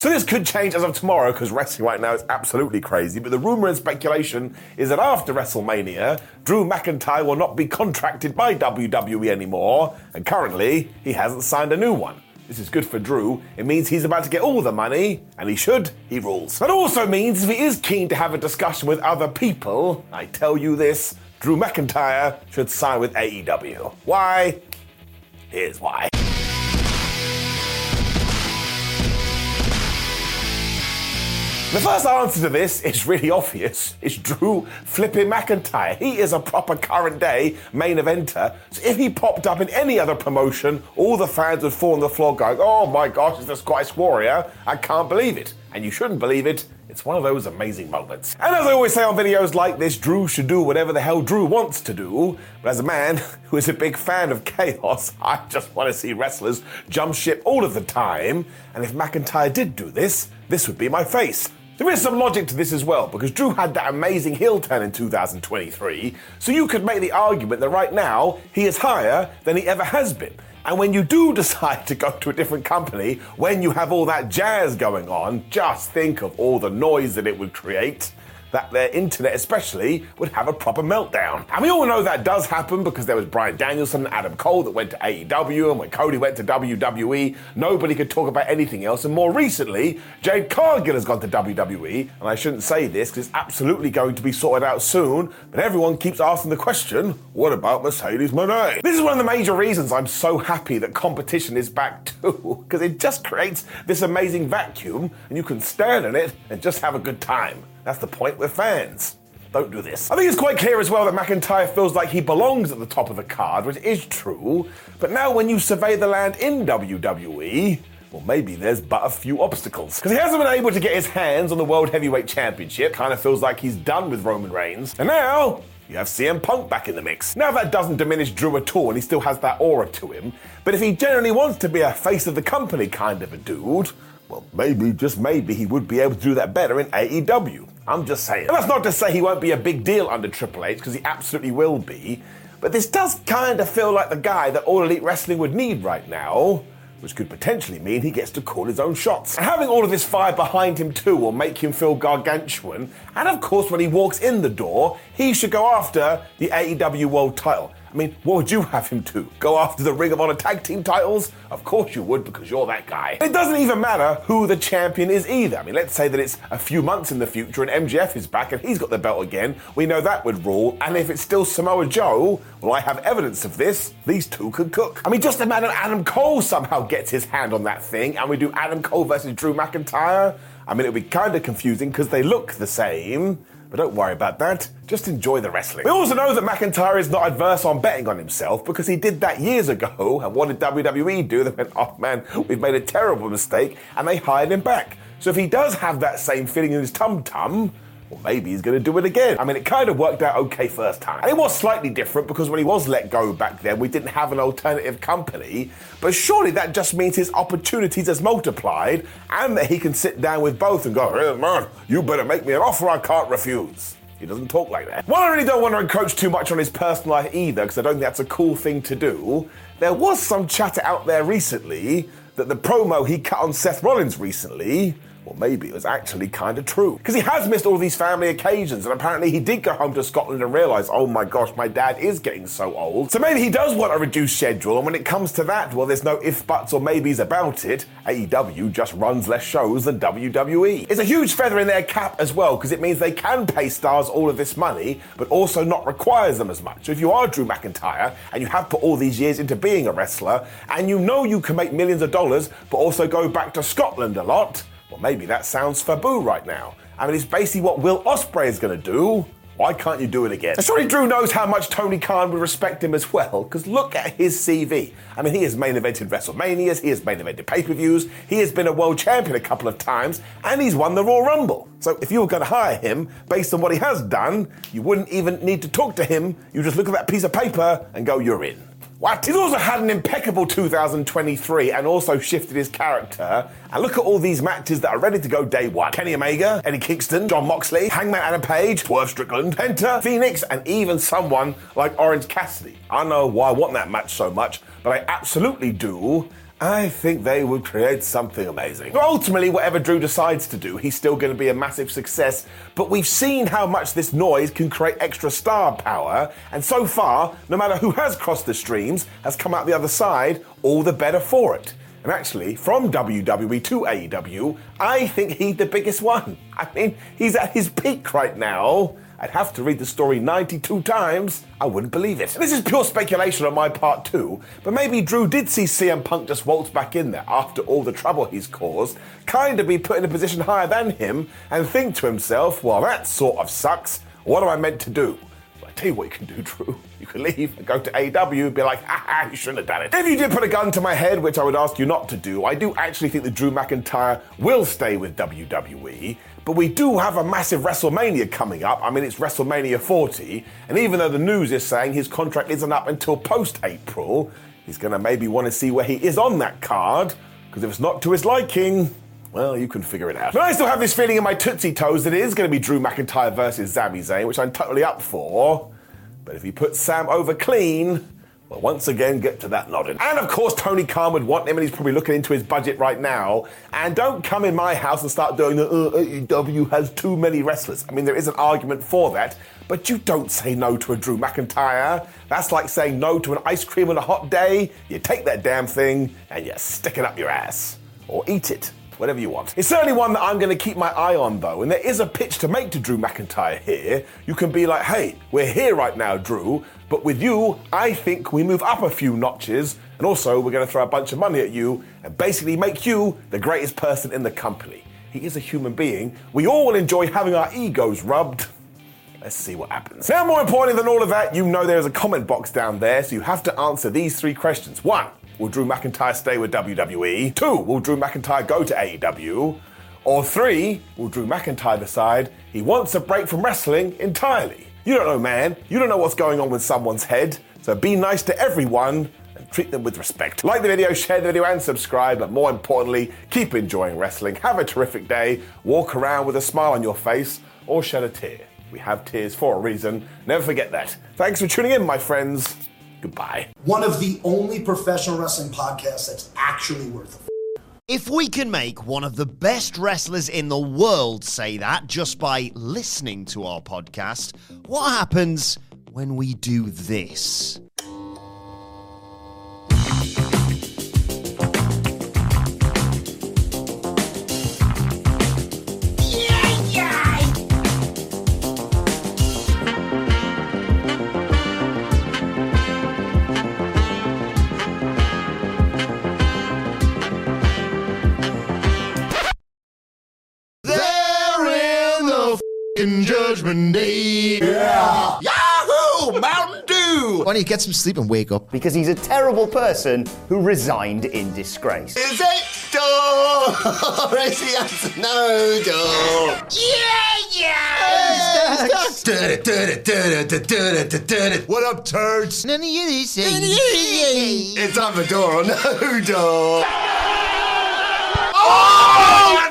So this could change as of tomorrow because wrestling right now is absolutely crazy. But the rumor and speculation is that after WrestleMania, Drew McIntyre will not be contracted by WWE anymore, and currently he hasn't signed a new one. This is good for Drew. It means he's about to get all the money, and he should. He rules. That also means if he is keen to have a discussion with other people, I tell you this: Drew McIntyre should sign with AEW. Why? Here's why. The first answer to this is really obvious. It's Drew flipping McIntyre. He is a proper current day main eventer. So if he popped up in any other promotion, all the fans would fall on the floor going, oh my gosh, it's the Scottish Warrior. I can't believe it. And you shouldn't believe it. It's one of those amazing moments. And as I always say on videos like this, Drew should do whatever the hell Drew wants to do. But as a man who is a big fan of chaos, I just want to see wrestlers jump ship all of the time. And if McIntyre did do this, this would be my face. There is some logic to this as well, because Drew had that amazing heel turn in 2023, so you could make the argument that right now he is higher than he ever has been. And when you do decide to go to a different company, when you have all that jazz going on, just think of all the noise that it would create that their internet especially would have a proper meltdown. And we all know that does happen because there was Bryan Danielson and Adam Cole that went to AEW, and when Cody went to WWE, nobody could talk about anything else. And more recently, Jade Cargill has gone to WWE, and I shouldn't say this because it's absolutely going to be sorted out soon, but everyone keeps asking the question, what about Mercedes Moné? This is one of the major reasons I'm so happy that competition is back too, because it just creates this amazing vacuum, and you can stand in it and just have a good time. That's the point with fans. Don't do this. I think it's quite clear as well that McIntyre feels like he belongs at the top of the card, which is true. But now, when you survey the land in WWE, well, maybe there's but a few obstacles. Because he hasn't been able to get his hands on the World Heavyweight Championship. Kind of feels like he's done with Roman Reigns. And now, you have CM Punk back in the mix. Now, that doesn't diminish Drew at all, and he still has that aura to him. But if he genuinely wants to be a face of the company kind of a dude, well, maybe, just maybe, he would be able to do that better in AEW. I'm just saying. And that's not to say he won't be a big deal under Triple H, because he absolutely will be. But this does kind of feel like the guy that All Elite Wrestling would need right now, which could potentially mean he gets to call his own shots. And having all of this fire behind him too will make him feel gargantuan. And of course, when he walks in the door, he should go after the AEW World title. I mean, what would you have him do? Go after the Ring of Honor tag team titles? Of course you would, because you're that guy. It doesn't even matter who the champion is either. I mean, let's say that it's a few months in the future and MJF is back and he's got the belt again. We know that would rule. And if it's still Samoa Joe, well, I have evidence of this. These two could cook. I mean, just imagine Adam Cole somehow gets his hand on that thing and we do Adam Cole versus Drew McIntyre. I mean, it would be kind of confusing because they look the same. But don't worry about that. Just enjoy the wrestling. We also know that McIntyre is not adverse on betting on himself because he did that years ago. And what did WWE do? They went, oh man, we've made a terrible mistake, and they hired him back. So if he does have that same feeling in his tum tum, well, maybe he's going to do it again. I mean, it kind of worked out okay first time. And it was slightly different because when he was let go back then, we didn't have an alternative company. But surely that just means his opportunities has multiplied and that he can sit down with both and go, hey, man, you better make me an offer I can't refuse. He doesn't talk like that. Well, I really don't want to encroach too much on his personal life either, because I don't think that's a cool thing to do. There was some chatter out there recently that the promo he cut on Seth Rollins recently Well, maybe it was actually kind of true. Because he has missed all these family occasions, and apparently he did go home to Scotland and realise, oh my gosh, my dad is getting so old. So maybe he does want a reduced schedule, and when it comes to that, well, there's no if, buts, or maybes about it. AEW just runs less shows than WWE. It's a huge feather in their cap as well, because it means they can pay stars all of this money, but also not requires them as much. So if you are Drew McIntyre, and you have put all these years into being a wrestler, and you know you can make millions of dollars, but also go back to Scotland a lot, well, maybe that sounds Fabu right now. I mean, it's basically what Will Ospreay is going to do. Why can't you do it again? And surely Drew knows how much Tony Khan would respect him as well, because look at his CV. I mean, he has main evented WrestleManias, he has main evented pay per views, he has been a world champion a couple of times, and he's won the Royal Rumble. So if you were going to hire him based on what he has done, you wouldn't even need to talk to him. You just look at that piece of paper and go, you're in. He's also had an impeccable 2023 and also shifted his character. And look at all these matches that are ready to go day one. Kenny Omega, Eddie Kingston, Jon Moxley, Hangman Adam Page, Swerve Strickland, Penta, Phoenix, and even someone like Orange Cassidy. I know why I want that match so much, but I absolutely do. I think they would create something amazing. Ultimately, whatever Drew decides to do, he's still going to be a massive success. But we've seen how much this noise can create extra star power, and so far, no matter who has crossed the streams, has come out the other side, all the better for it. And actually, from WWE to AEW, I think he's the biggest one. I mean, he's at his peak right now. I'd have to read the story 92 times. I wouldn't believe it. This is pure speculation on my part too, but maybe Drew did see CM Punk just waltz back in there after all the trouble he's caused, kind of be put in a position higher than him, and think to himself, well, that sort of sucks. What am I meant to do? Tell you what you can do, Drew. You can leave and go to AW, and be like, ha you shouldn't have done it. If you did put a gun to my head, which I would ask you not to do, I do actually think that Drew McIntyre will stay with WWE. But we do have a massive WrestleMania coming up. I mean, it's WrestleMania 40. And even though the news is saying his contract isn't up until post April, he's going to maybe want to see where he is on that card. Because if it's not to his liking, well, you can figure it out. But I still have this feeling in my Tootsie Toes that it is going to be Drew McIntyre versus Sami Zayn, which I'm totally up for. But if he puts Sam over clean, well, once again, get to that nodding. And of course, Tony Khan would want him, and he's probably looking into his budget right now. And don't come in my house and start doing the uh, AEW has too many wrestlers. I mean, there is an argument for that, but you don't say no to a Drew McIntyre. That's like saying no to an ice cream on a hot day. You take that damn thing and you stick it up your ass. Or eat it whatever you want. It's certainly one that I'm going to keep my eye on, though, and there is a pitch to make to Drew McIntyre here. You can be like, hey, we're here right now, Drew, but with you, I think we move up a few notches, and also we're going to throw a bunch of money at you and basically make you the greatest person in the company. He is a human being. We all enjoy having our egos rubbed. Let's see what happens. Now, more importantly than all of that, you know there's a comment box down there, so you have to answer these three questions. One, will Drew McIntyre stay with WWE? Two, will Drew McIntyre go to AEW? Or three, will Drew McIntyre decide he wants a break from wrestling entirely? You don't know, man. You don't know what's going on with someone's head. So be nice to everyone and treat them with respect. Like the video, share the video, and subscribe. But more importantly, keep enjoying wrestling. Have a terrific day. Walk around with a smile on your face or shed a tear. We have tears for a reason. Never forget that. Thanks for tuning in, my friends. Goodbye. One of the only professional wrestling podcasts that's actually worth it. If we can make one of the best wrestlers in the world say that just by listening to our podcast, what happens when we do this? Judgment Day. Yeah. Yahoo! Mountain Dew! Why don't you get some sleep and wake up? Because he's a terrible person who resigned in disgrace. Is it door? Is the answer no door? Yeah, yeah! What up, turds? None of you say. It's either door or no door. Oh!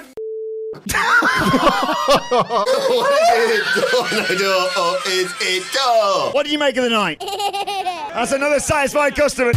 What did you make of the night? That's another satisfied customer.